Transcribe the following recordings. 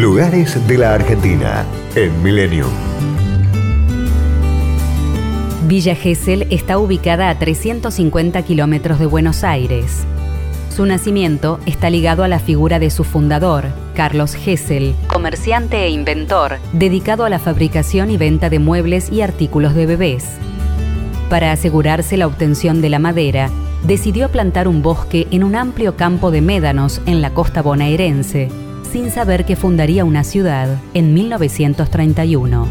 Lugares de la Argentina en Milenio. Villa Gesell está ubicada a 350 kilómetros de Buenos Aires. Su nacimiento está ligado a la figura de su fundador, Carlos Gesell, comerciante e inventor, dedicado a la fabricación y venta de muebles y artículos de bebés. Para asegurarse la obtención de la madera, decidió plantar un bosque en un amplio campo de médanos en la costa bonaerense, sin saber que fundaría una ciudad en 1931.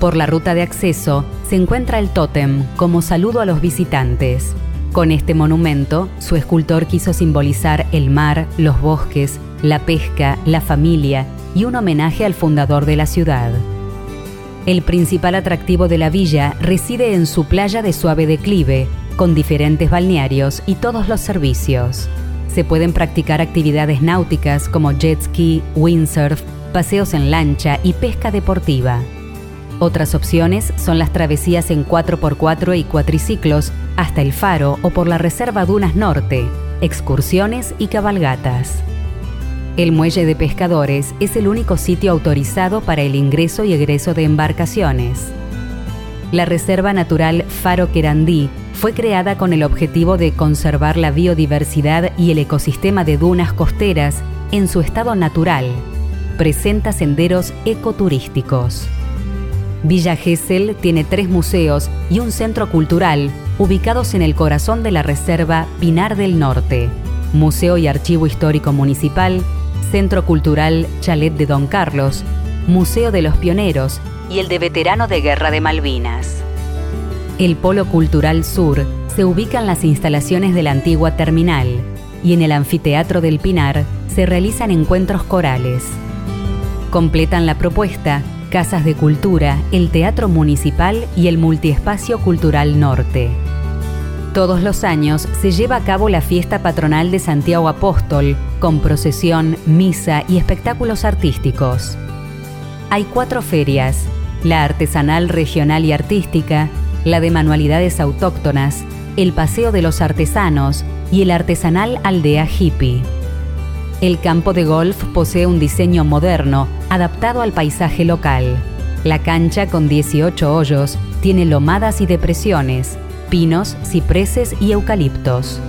Por la ruta de acceso se encuentra el tótem como saludo a los visitantes. Con este monumento, su escultor quiso simbolizar el mar, los bosques, la pesca, la familia y un homenaje al fundador de la ciudad. El principal atractivo de la villa reside en su playa de suave declive, con diferentes balnearios y todos los servicios. Se pueden practicar actividades náuticas como jet ski, windsurf, paseos en lancha y pesca deportiva. Otras opciones son las travesías en 4x4 y cuatriciclos hasta el faro o por la Reserva Dunas Norte, excursiones y cabalgatas. El muelle de pescadores es el único sitio autorizado para el ingreso y egreso de embarcaciones. La Reserva Natural Faro Querandí fue creada con el objetivo de conservar la biodiversidad y el ecosistema de dunas costeras en su estado natural. Presenta senderos ecoturísticos. Villa Gesell tiene tres museos y un centro cultural ubicados en el corazón de la reserva Pinar del Norte, Museo y Archivo Histórico Municipal, Centro Cultural Chalet de Don Carlos, Museo de los Pioneros y el de Veterano de Guerra de Malvinas. El Polo Cultural Sur se ubica en las instalaciones de la antigua terminal y en el Anfiteatro del Pinar se realizan encuentros corales. Completan la propuesta Casas de Cultura, el Teatro Municipal y el Multiespacio Cultural Norte. Todos los años se lleva a cabo la fiesta patronal de Santiago Apóstol, con procesión, misa y espectáculos artísticos. Hay cuatro ferias, la artesanal regional y artística, la de manualidades autóctonas, el Paseo de los Artesanos y el artesanal Aldea Hippie. El campo de golf posee un diseño moderno, adaptado al paisaje local. La cancha con 18 hoyos tiene lomadas y depresiones, pinos, cipreses y eucaliptos.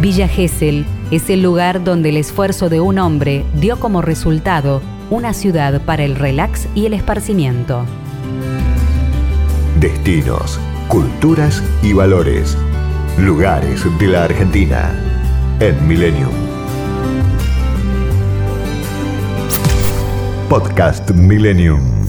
Villa Gesell es el lugar donde el esfuerzo de un hombre dio como resultado una ciudad para el relax y el esparcimiento. Destinos, culturas y valores. Lugares de la Argentina en Millennium. Podcast Millennium.